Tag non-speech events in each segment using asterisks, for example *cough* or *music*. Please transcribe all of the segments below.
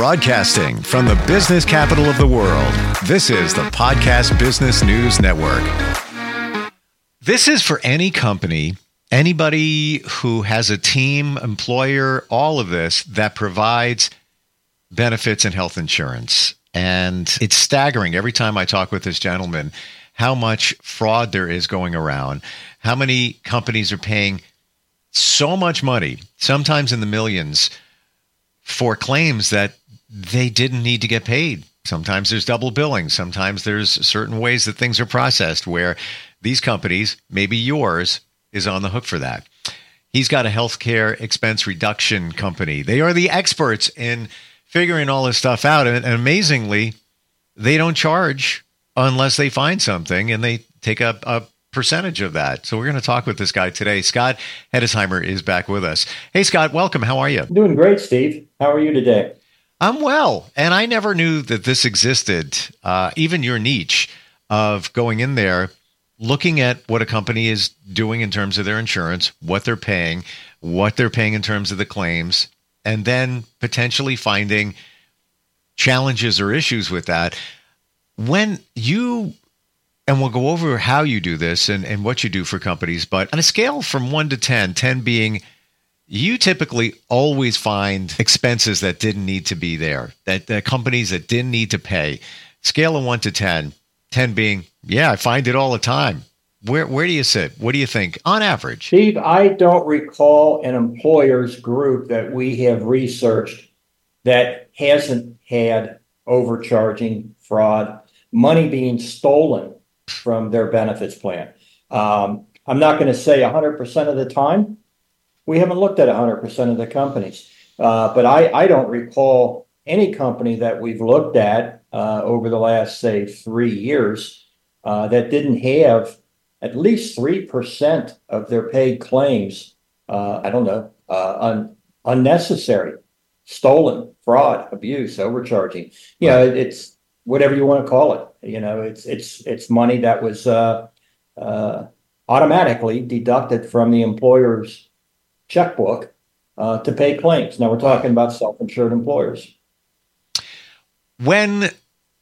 Broadcasting from the business capital of the world, this is the Podcast Business News Network. This is for any company, anybody who has a team, employer, all of this that provides benefits and health insurance. And it's staggering every time I talk with this gentleman how much fraud there is going around, how many companies are paying so much money, sometimes in the millions, for claims that they didn't need to get paid. Sometimes there's double billing. Sometimes there's certain ways that things are processed where these companies, maybe yours, is on the hook for that. He's got a healthcare expense reduction company. They are the experts in figuring all this stuff out. And, amazingly, they don't charge unless they find something and they take a, a percentage of that. So we're going to talk with this guy today. Scott Hettesheimer is back with us. Hey, Scott, welcome. How are you? Doing great, Steve. How are you today? I'm well, and I never knew that this existed. Uh, even your niche of going in there, looking at what a company is doing in terms of their insurance, what they're paying, what they're paying in terms of the claims, and then potentially finding challenges or issues with that. When you and we'll go over how you do this and, and what you do for companies, but on a scale from one to 10, 10 being you typically always find expenses that didn't need to be there, that, companies that didn't need to pay. Scale of one to 10, 10 being, yeah, I find it all the time. Where, where do you sit? What do you think on average? Steve, I don't recall an employer's group that we have researched that hasn't had overcharging, fraud, money being stolen from their benefits plan. Um, I'm not going to say 100% of the time, we haven't looked at 100% of the companies. Uh, but I, I don't recall any company that we've looked at uh, over the last, say, three years uh, that didn't have at least 3% of their paid claims, uh, I don't know, uh, un- unnecessary, stolen, fraud, abuse, overcharging. You know, it, it's whatever you want to call it. You know, it's it's it's money that was uh, automatically deducted from the employer's checkbook uh, to pay claims. Now we're talking about self-insured employers. When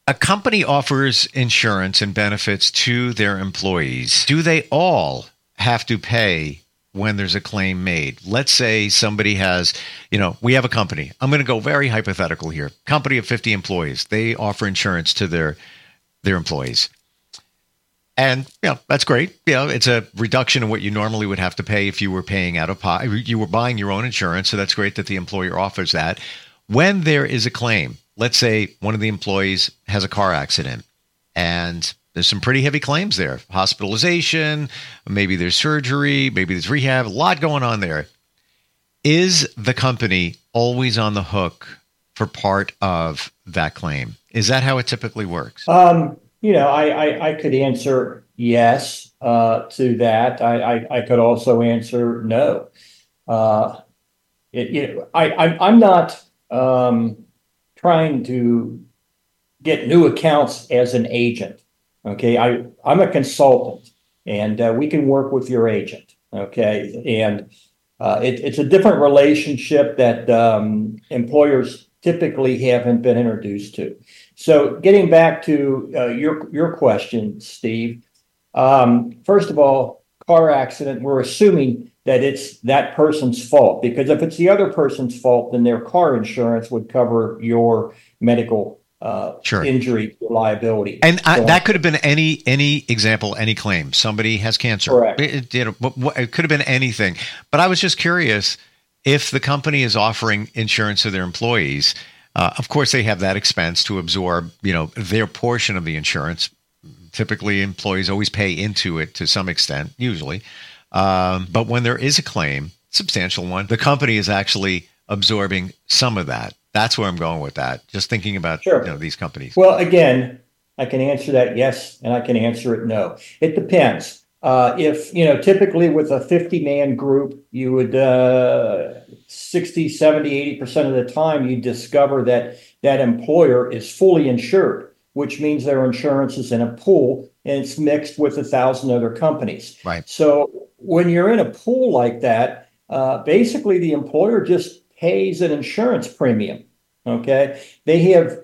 a company offers insurance and benefits to their employees, do they all have to pay when there's a claim made? Let's say somebody has, you know, we have a company. I'm going to go very hypothetical here. Company of 50 employees. They offer insurance to their their employees. And know, that's great. Know, it's a reduction of what you normally would have to pay if you were paying out of pocket. You were buying your own insurance, so that's great that the employer offers that. When there is a claim, let's say one of the employees has a car accident and there's some pretty heavy claims there hospitalization, maybe there's surgery, maybe there's rehab, a lot going on there. Is the company always on the hook for part of that claim? Is that how it typically works? Um, you know, I, I, I could answer yes uh, to that. I, I, I, could also answer no. Uh, it, you know, I, I, I'm not um, trying to get new accounts as an agent. Okay, I, I'm a consultant and uh, we can work with your agent. Okay, and uh, it, it's a different relationship that um, employers typically haven't been introduced to. So getting back to uh, your your question, Steve. Um, first of all, car accident. We're assuming that it's that person's fault because if it's the other person's fault, then their car insurance would cover your medical uh, sure. injury liability. And I, that could have been any any example, any claim. Somebody has cancer. Correct. It, you know, it could have been anything. But I was just curious if the company is offering insurance to their employees uh, of course, they have that expense to absorb, you know, their portion of the insurance. Typically, employees always pay into it to some extent, usually. Um, but when there is a claim, substantial one, the company is actually absorbing some of that. That's where I'm going with that. Just thinking about sure. you know, these companies. Well, again, I can answer that yes, and I can answer it no. It depends. Uh, if you know, typically with a 50 man group, you would uh, 60, 70, 80% of the time, you discover that that employer is fully insured, which means their insurance is in a pool and it's mixed with a thousand other companies. Right. So when you're in a pool like that, uh, basically the employer just pays an insurance premium. Okay. They have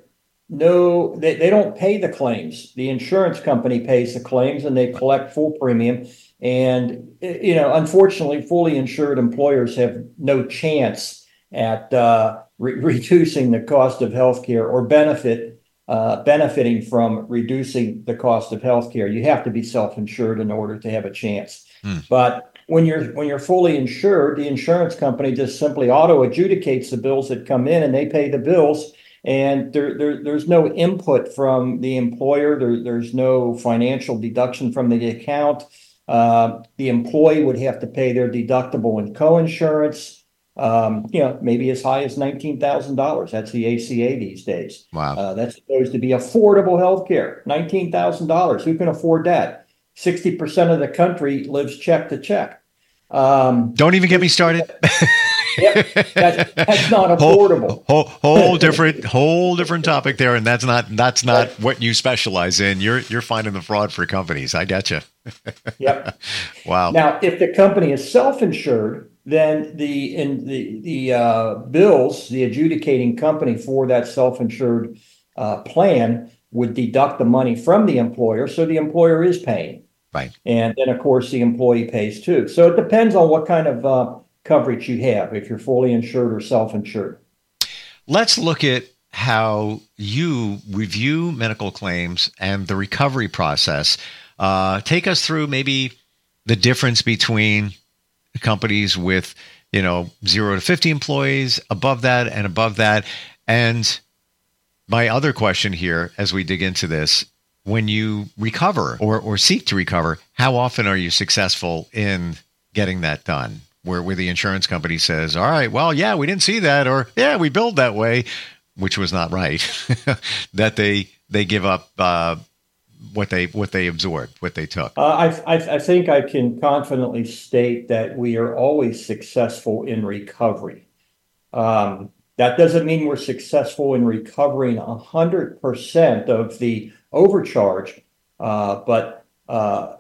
no, they, they don't pay the claims. The insurance company pays the claims and they collect full premium. And, you know, unfortunately, fully insured employers have no chance at uh, re- *laughs* reducing the cost of healthcare or benefit uh, benefiting from reducing the cost of healthcare. You have to be self-insured in order to have a chance. Hmm. But when you're when you're fully insured, the insurance company just simply auto adjudicates the bills that come in, and they pay the bills. And there, there there's no input from the employer. There, there's no financial deduction from the account. Uh, the employee would have to pay their deductible and co-insurance um, you know, maybe as high as nineteen thousand dollars. That's the ACA these days. Wow. Uh, that's supposed to be affordable health care. Nineteen thousand dollars. Who can afford that? Sixty percent of the country lives check to check. Um, Don't even get me started. *laughs* yep, that's, that's not affordable. Whole, whole, whole different, whole different topic there, and that's not that's not right. what you specialize in. You're you're finding the fraud for companies. I get you. yep. *laughs* Wow. Now, if the company is self-insured, then the in the the uh, bills, the adjudicating company for that self-insured uh, plan would deduct the money from the employer, so the employer is paying. Right. And then, of course, the employee pays too. So it depends on what kind of uh, coverage you have, if you're fully insured or self-insured. Let's look at how you review medical claims and the recovery process. Uh, take us through maybe the difference between companies with you know zero to 50 employees above that and above that and my other question here as we dig into this when you recover or, or seek to recover how often are you successful in getting that done where, where the insurance company says all right well yeah we didn't see that or yeah we billed that way which was not right *laughs* that they they give up uh, what they what they absorbed, what they took? Uh, I, I, I think I can confidently state that we are always successful in recovery. Um, that doesn't mean we're successful in recovering hundred percent of the overcharge, uh, but uh,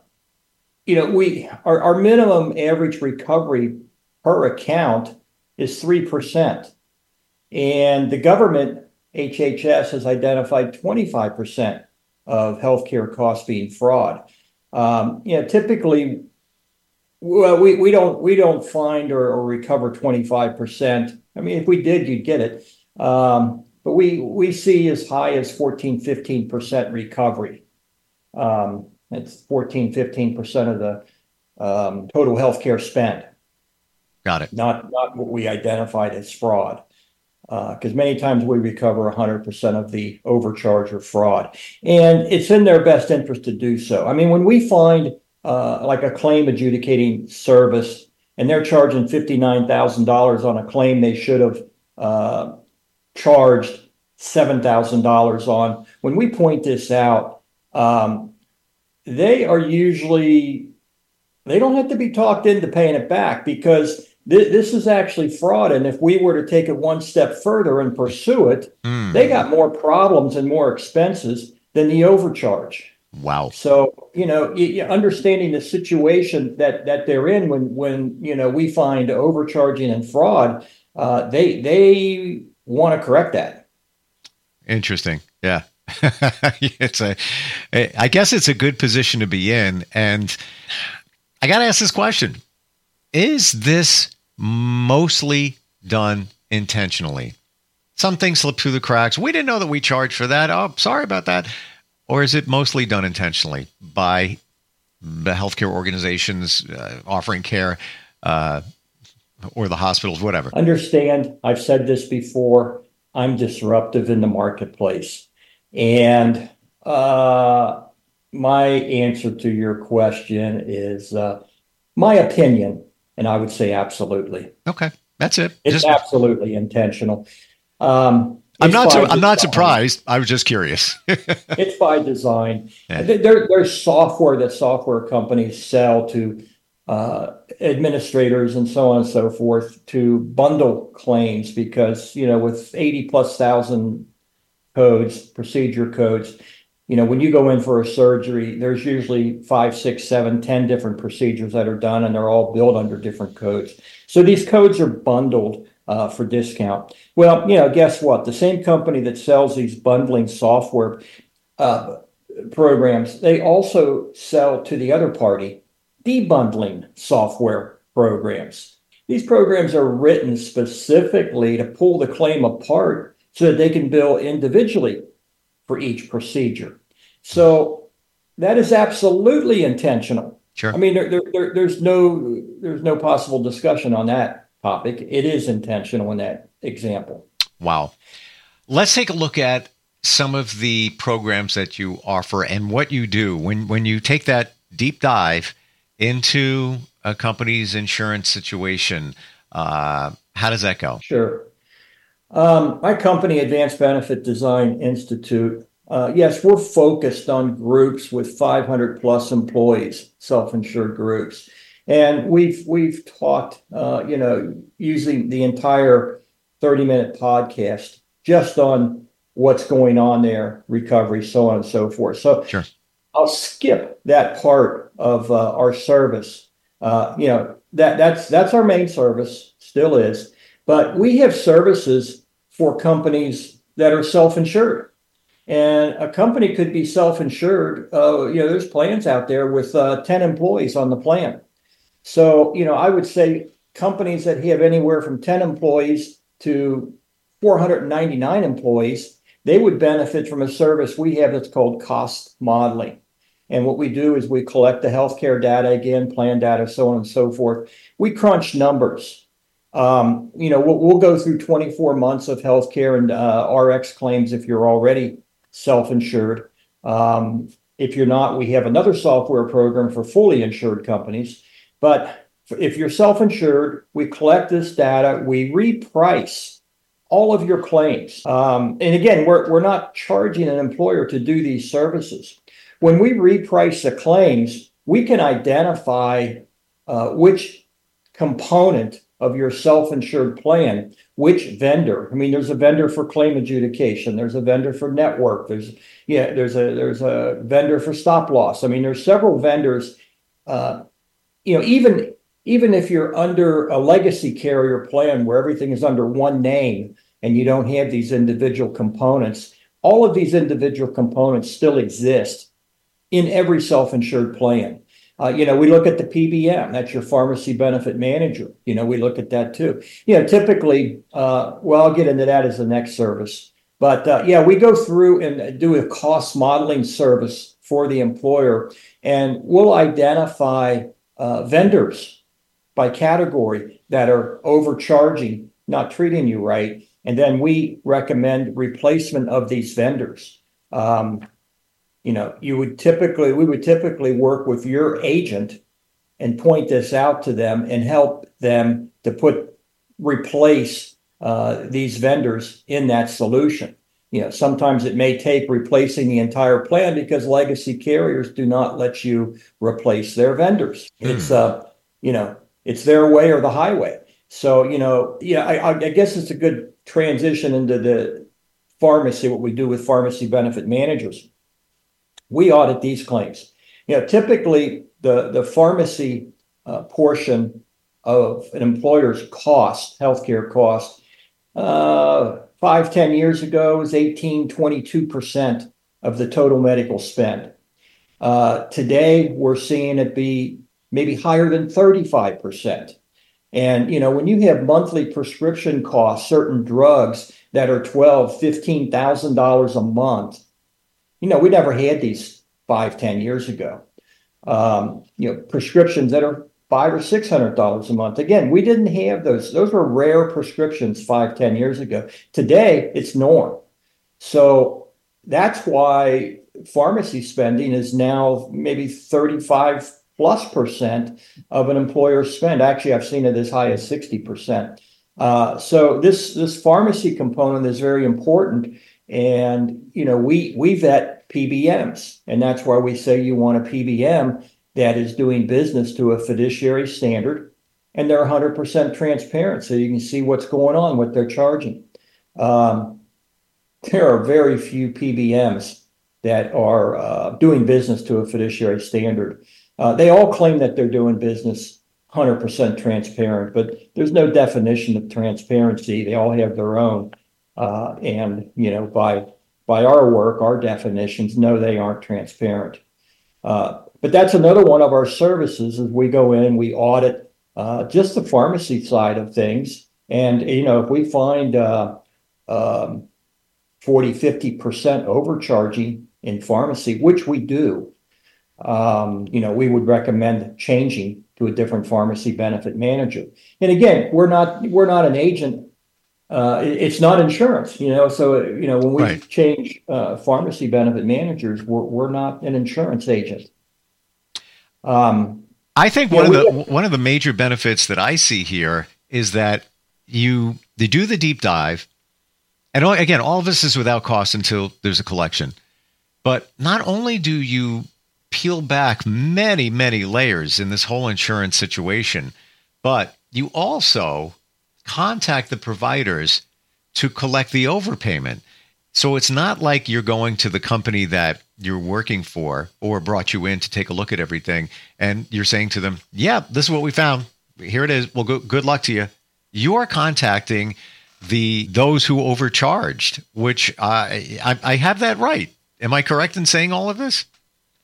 you know we our, our minimum average recovery per account is three percent, and the government HHS has identified twenty five percent of healthcare costs being fraud. Um, you know, typically, well, we, we don't we don't find or, or recover 25%. I mean, if we did, you'd get it. Um, but we we see as high as 14, 15% recovery. Um, it's 14, 15% of the um, total healthcare spend. Got it. Not not what we identified as fraud because uh, many times we recover 100% of the overcharge or fraud. And it's in their best interest to do so. I mean, when we find uh, like a claim adjudicating service and they're charging $59,000 on a claim they should have uh, charged $7,000 on, when we point this out, um, they are usually, they don't have to be talked into paying it back because this is actually fraud. And if we were to take it one step further and pursue it, mm. they got more problems and more expenses than the overcharge. Wow. So, you know, understanding the situation that that they're in when when, you know, we find overcharging and fraud, uh, they they want to correct that. Interesting. Yeah. *laughs* it's a I guess it's a good position to be in and I got to ask this question. Is this mostly done intentionally. Some things slip through the cracks. We didn't know that we charged for that. Oh, sorry about that. Or is it mostly done intentionally by the healthcare organizations uh, offering care uh, or the hospitals, whatever? Understand, I've said this before. I'm disruptive in the marketplace. And uh, my answer to your question is uh, my opinion and I would say absolutely. Okay, that's it. It's just, absolutely intentional. Um, I'm not. Su- I'm not surprised. I was just curious. *laughs* it's by design. Yeah. There, there's software that software companies sell to uh, administrators and so on and so forth to bundle claims because you know with 80 plus thousand codes, procedure codes, you know, when you go in for a surgery, there's usually five, six, seven, ten different procedures that are done, and they're all billed under different codes. So these codes are bundled uh, for discount. Well, you know, guess what? The same company that sells these bundling software uh, programs, they also sell to the other party debundling software programs. These programs are written specifically to pull the claim apart so that they can bill individually for each procedure. So that is absolutely intentional. Sure. I mean, there, there, there's no there's no possible discussion on that topic. It is intentional in that example. Wow. Let's take a look at some of the programs that you offer and what you do when when you take that deep dive into a company's insurance situation. Uh, how does that go? Sure. Um, my company, Advanced Benefit Design Institute, uh, yes, we're focused on groups with 500 plus employees, self-insured groups, and we've we've talked, uh, you know, using the entire 30-minute podcast just on what's going on there, recovery, so on and so forth. So, sure. I'll skip that part of uh, our service. Uh, you know that that's that's our main service, still is, but we have services for companies that are self-insured. And a company could be self-insured. Uh, you know, there's plans out there with uh, 10 employees on the plan. So, you know, I would say companies that have anywhere from 10 employees to 499 employees, they would benefit from a service we have that's called cost modeling. And what we do is we collect the healthcare data again, plan data, so on and so forth. We crunch numbers. Um, you know, we'll, we'll, go through 24 months of healthcare and uh, RX claims if you're already self-insured. Um, if you're not, we have another software program for fully insured companies. But if you're self-insured, we collect this data, we reprice all of your claims. Um, and again, we're, we're not charging an employer to do these services. When we reprice the claims, we can identify uh, which component of your self-insured plan, which vendor. I mean, there's a vendor for claim adjudication. There's a vendor for network. There's yeah, there's a there's a vendor for stop loss. I mean, there's several vendors. Uh, you know, even even if you're under a legacy carrier plan where everything is under one name and you don't have these individual components, all of these individual components still exist in every self-insured plan. Uh, you know, we look at the PBM, that's your pharmacy benefit manager. You know, we look at that too. You know, typically, uh, well, I'll get into that as the next service. But uh, yeah, we go through and do a cost modeling service for the employer, and we'll identify uh, vendors by category that are overcharging, not treating you right. And then we recommend replacement of these vendors. Um, you know, you would typically, we would typically work with your agent and point this out to them and help them to put, replace uh, these vendors in that solution. You know, sometimes it may take replacing the entire plan because legacy carriers do not let you replace their vendors. Mm. It's, uh, you know, it's their way or the highway. So, you know, yeah, I, I guess it's a good transition into the pharmacy, what we do with pharmacy benefit managers we audit these claims. You know, typically the, the pharmacy uh, portion of an employer's cost, healthcare cost, uh, five, 10 years ago was 18, 22% of the total medical spend. Uh, today, we're seeing it be maybe higher than 35%. And, you know, when you have monthly prescription costs, certain drugs that are twelve, fifteen thousand dollars a month, you know, we never had these five, ten years ago. Um, you know, prescriptions that are five or six hundred dollars a month. Again, we didn't have those. Those were rare prescriptions five, ten years ago. Today, it's norm. So that's why pharmacy spending is now maybe 35 plus percent of an employer's spend. Actually, I've seen it as high as 60 percent. Uh, so this this pharmacy component is very important. And you know, we we vet PBMs, and that's why we say you want a PBM that is doing business to a fiduciary standard, and they're 100% transparent, so you can see what's going on, what they're charging. Um, there are very few PBMs that are uh, doing business to a fiduciary standard. Uh, they all claim that they're doing business 100% transparent, but there's no definition of transparency. They all have their own. Uh, and, you know, by by our work, our definitions, no, they aren't transparent. Uh, but that's another one of our services is we go in, we audit uh, just the pharmacy side of things. And, you know, if we find uh, um, 40, 50% overcharging in pharmacy, which we do, um, you know, we would recommend changing to a different pharmacy benefit manager. And again, we're not we're not an agent. Uh, it, it's not insurance, you know. So you know, when we right. change uh, pharmacy benefit managers, we're we're not an insurance agent. Um, I think one know, of the one of the major benefits that I see here is that you they do the deep dive, and again, all of this is without cost until there's a collection. But not only do you peel back many, many layers in this whole insurance situation. But you also contact the providers to collect the overpayment. So it's not like you're going to the company that you're working for or brought you in to take a look at everything and you're saying to them, "Yeah, this is what we found. Here it is. Well, go, good luck to you." You're contacting the those who overcharged, which I, I I have that right. Am I correct in saying all of this?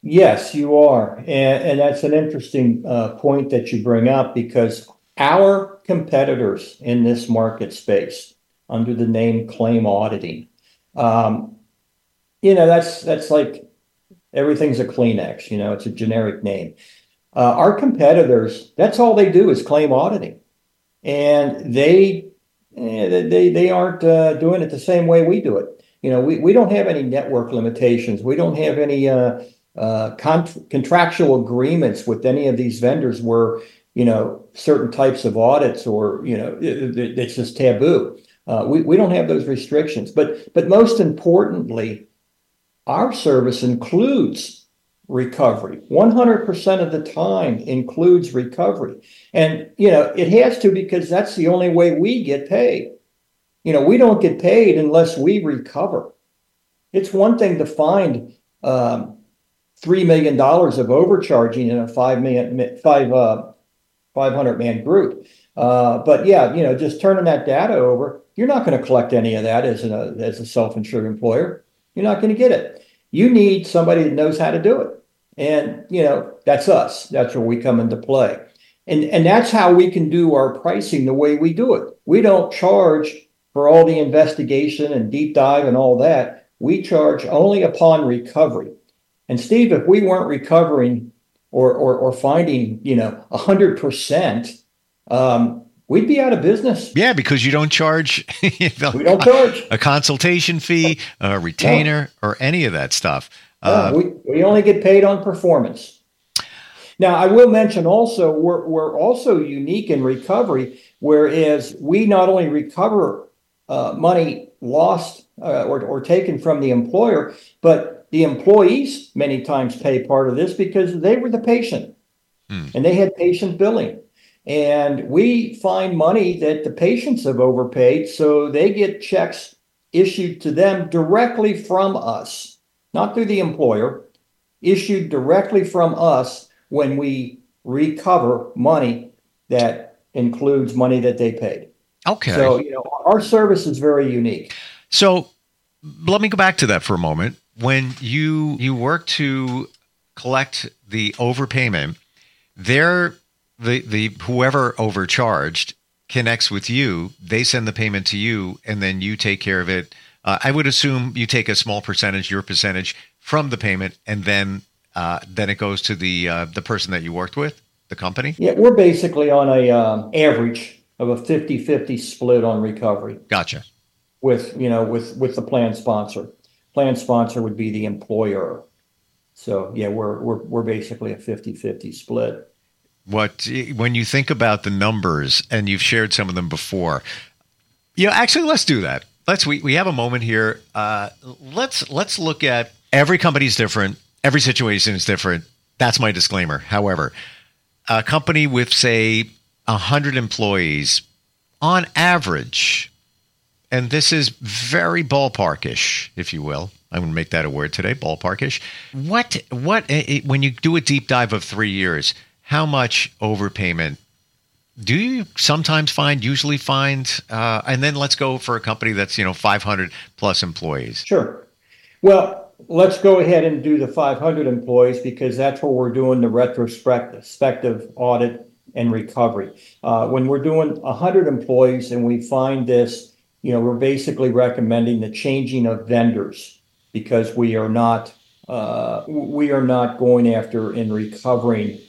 Yes, you are. And, and that's an interesting uh, point that you bring up because our competitors in this market space under the name claim auditing, um, you know, that's that's like everything's a Kleenex, you know, it's a generic name. Uh, our competitors, that's all they do is claim auditing. And they eh, they they aren't uh, doing it the same way we do it. You know, we, we don't have any network limitations. We don't have any uh, contractual agreements with any of these vendors where you know certain types of audits or you know it, it, it's just taboo. Uh, we we don't have those restrictions, but but most importantly, our service includes recovery. 100% of the time includes recovery. And, you know, it has to because that's the only way we get paid. You know, we don't get paid unless we recover. It's one thing to find um, three million dollars of overcharging in a five million five uh, five hundred man group. Uh, but yeah, you know, just turning that data over, you're not going to collect any of that as a as a self insured employer. You're not going to get it. You need somebody that knows how to do it, and you know that's us. That's where we come into play, and and that's how we can do our pricing the way we do it. We don't charge for all the investigation and deep dive and all that. We charge only upon recovery. And Steve, if we weren't recovering or or, or finding, you know, a hundred percent, um, we'd be out of business. Yeah, because you don't charge. *laughs* we don't charge a consultation fee, a retainer, no. or any of that stuff. No, uh, we we only get paid on performance. Now, I will mention also we're we're also unique in recovery, whereas we not only recover uh, money lost uh, or, or taken from the employer, but the employees many times pay part of this because they were the patient hmm. and they had patient billing. And we find money that the patients have overpaid, so they get checks issued to them directly from us, not through the employer, issued directly from us when we recover money that includes money that they paid. Okay. So, you know, our service is very unique. So, let me go back to that for a moment when you you work to collect the overpayment, there the the whoever overcharged connects with you. They send the payment to you, and then you take care of it. Uh, I would assume you take a small percentage, your percentage from the payment, and then uh, then it goes to the uh, the person that you worked with, the company. Yeah, we're basically on a um, average of a 50-50 split on recovery. Gotcha. With you know with with the plan sponsor plan sponsor would be the employer. So yeah, we're we're we're basically a 50-50 split. What when you think about the numbers and you've shared some of them before, yeah, actually let's do that. Let's we, we have a moment here. Uh, let's let's look at every company's different, every situation is different. That's my disclaimer. However, a company with say hundred employees, on average, and this is very ballparkish, if you will. I'm going to make that a word today, ballparkish. What what eh, eh, when you do a deep dive of three years, how much overpayment do you sometimes find, usually find, uh, and then let's go for a company that's you know 500 plus employees. Sure. Well, let's go ahead and do the 500 employees because that's where we're doing the retrospective audit and recovery. Uh, when we're doing 100 employees and we find this, you know, we're basically recommending the changing of vendors because we are not uh, we are not going after and recovering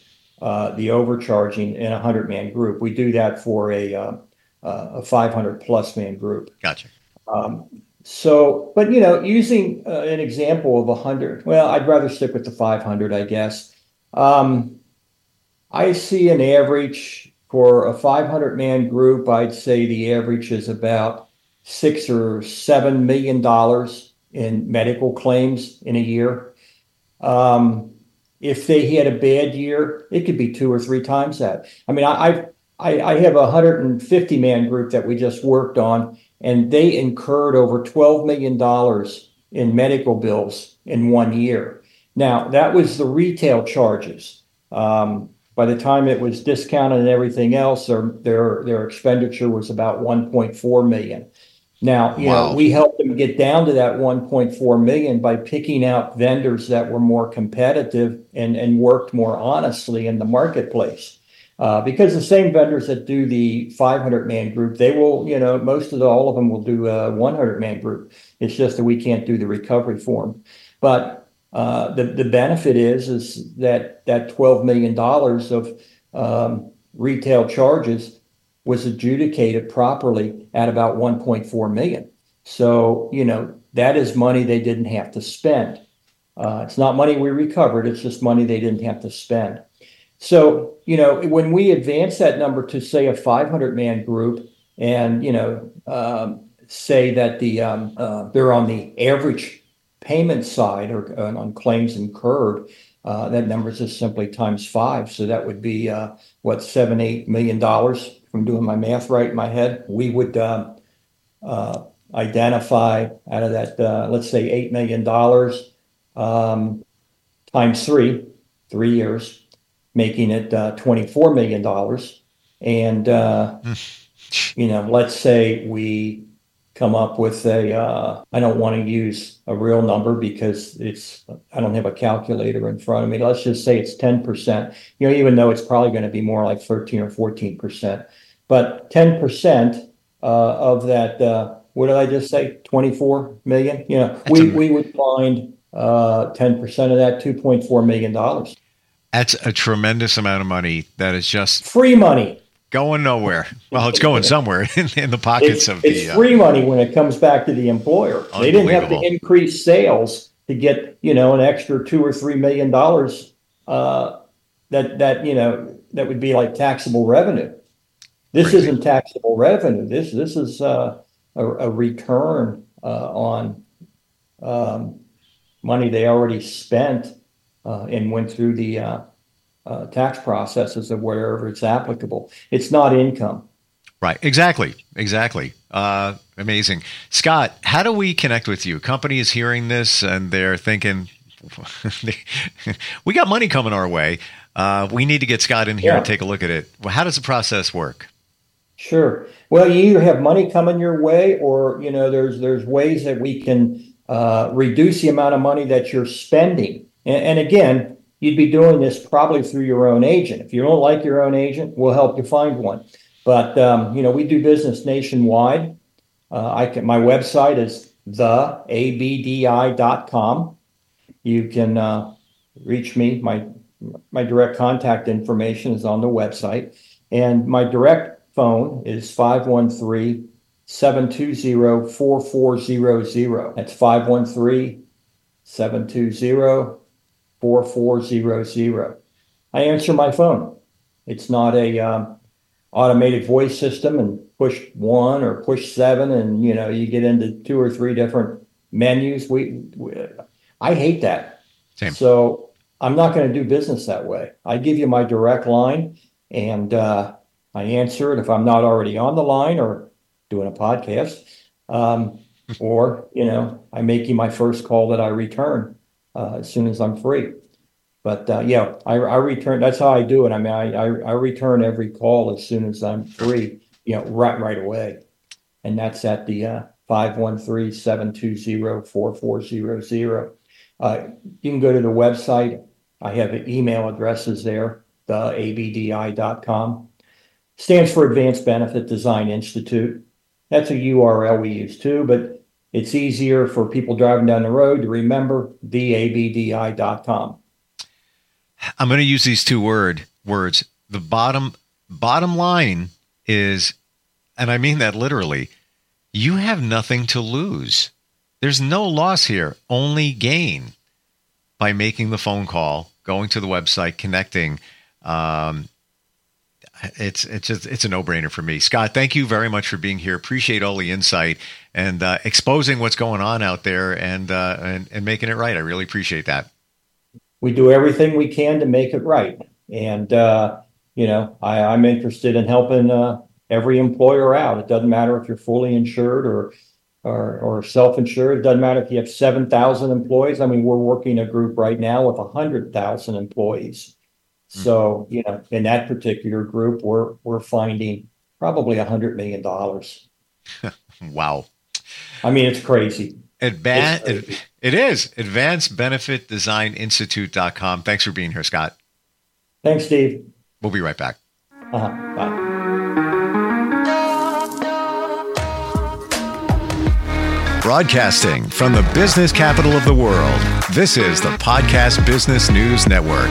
uh, the overcharging in a 100 man group. We do that for a uh, a 500 plus man group. Gotcha. Um, so, but you know, using uh, an example of a 100, well, I'd rather stick with the 500, I guess. Um, I see an average for a 500 man group. I'd say the average is about six or seven million dollars in medical claims in a year. Um, if they had a bad year, it could be two or three times that. I mean, I, I've I, I have a 150 man group that we just worked on, and they incurred over $12 million in medical bills in one year. Now, that was the retail charges. Um, by the time it was discounted and everything else, their their, their expenditure was about 1.4 million. Now, you wow. know, we helped them get down to that 1.4 million by picking out vendors that were more competitive and, and worked more honestly in the marketplace. Uh, because the same vendors that do the 500 man group, they will, you know, most of the, all of them will do a 100 man group. It's just that we can't do the recovery form. But uh, the the benefit is is that that 12 million dollars of um, retail charges was adjudicated properly at about 1.4 million. So you know that is money they didn't have to spend. Uh, it's not money we recovered. It's just money they didn't have to spend. So, you know, when we advance that number to say a 500 man group and, you know, um, say that the um, uh, they're on the average payment side or uh, on claims incurred, uh, that number is just simply times five. So that would be uh, what seven, eight million dollars. From doing my math right in my head, we would um, uh, identify out of that, uh, let's say, eight million dollars um, times three, three years making it uh, $24 million. And, uh, *laughs* you know, let's say we come up with a. Uh, I don't want to use a real number because it's, I don't have a calculator in front of me. Let's just say it's 10%, you know, even though it's probably going to be more like 13 or 14%. But 10% uh, of that, uh, what did I just say? 24 million? You know, we, we would find uh, 10% of that, $2.4 million. That's a tremendous amount of money that is just free money going nowhere. Well, it's going somewhere in, in the pockets it's, of it's the. Uh, free money when it comes back to the employer. They didn't have to increase sales to get you know an extra two or three million dollars. Uh, that that you know that would be like taxable revenue. This isn't taxable revenue. This this is uh, a, a, return uh, on um, money they already spent uh, and went through the uh, uh, tax processes of wherever it's applicable. It's not income. Right. Exactly. Exactly. Uh, amazing. Scott, how do we connect with you? Company is hearing this and they're thinking, *laughs* we got money coming our way. Uh, we need to get Scott in here yeah. and take a look at it. Well, how does the process work? Sure. Well, you either have money coming your way, or you know, there's there's ways that we can uh, reduce the amount of money that you're spending and, and again, you'd be doing this probably through your own agent. If you don't like your own agent, we'll help you find one. But um, you know, we do business nationwide. Uh, I can, my website is theabdi.com. You can uh, reach me. My my direct contact information is on the website, and my direct phone is 513 720 4400. That's 513 720 4400. I answer my phone. It's not a um, automated voice system and push one or push seven and you know you get into two or three different menus. We, we I hate that. Same. So I'm not going to do business that way. I give you my direct line and uh, I answer it if I'm not already on the line or doing a podcast. Um, *laughs* or, you know, I make you my first call that I return uh, as soon as I'm free. But uh, yeah, I, I return. That's how I do it. I mean, I, I I return every call as soon as I'm free. You know, right right away, and that's at the uh, five one three seven two zero four four zero zero. Uh, you can go to the website. I have email addresses there. The abdi.com stands for Advanced Benefit Design Institute. That's a URL we use too, but it's easier for people driving down the road to remember theabdi.com. I'm going to use these two word words. The bottom bottom line is, and I mean that literally, you have nothing to lose. There's no loss here, only gain by making the phone call, going to the website, connecting. Um, it's it's just, it's a no brainer for me. Scott, thank you very much for being here. Appreciate all the insight and uh, exposing what's going on out there and, uh, and and making it right. I really appreciate that we do everything we can to make it right. And, uh, you know, I, am interested in helping uh, every employer out. It doesn't matter if you're fully insured or or, or self-insured. It doesn't matter if you have 7,000 employees. I mean, we're working a group right now with 100,000 employees. So, you know, in that particular group, we're we're finding probably a hundred million dollars. *laughs* wow. I mean, it's crazy. Advan- it, it is. AdvancedBenefitDesignInstitute.com. Thanks for being here, Scott. Thanks, Steve. We'll be right back. Uh-huh. Bye. Broadcasting from the business capital of the world, this is the Podcast Business News Network.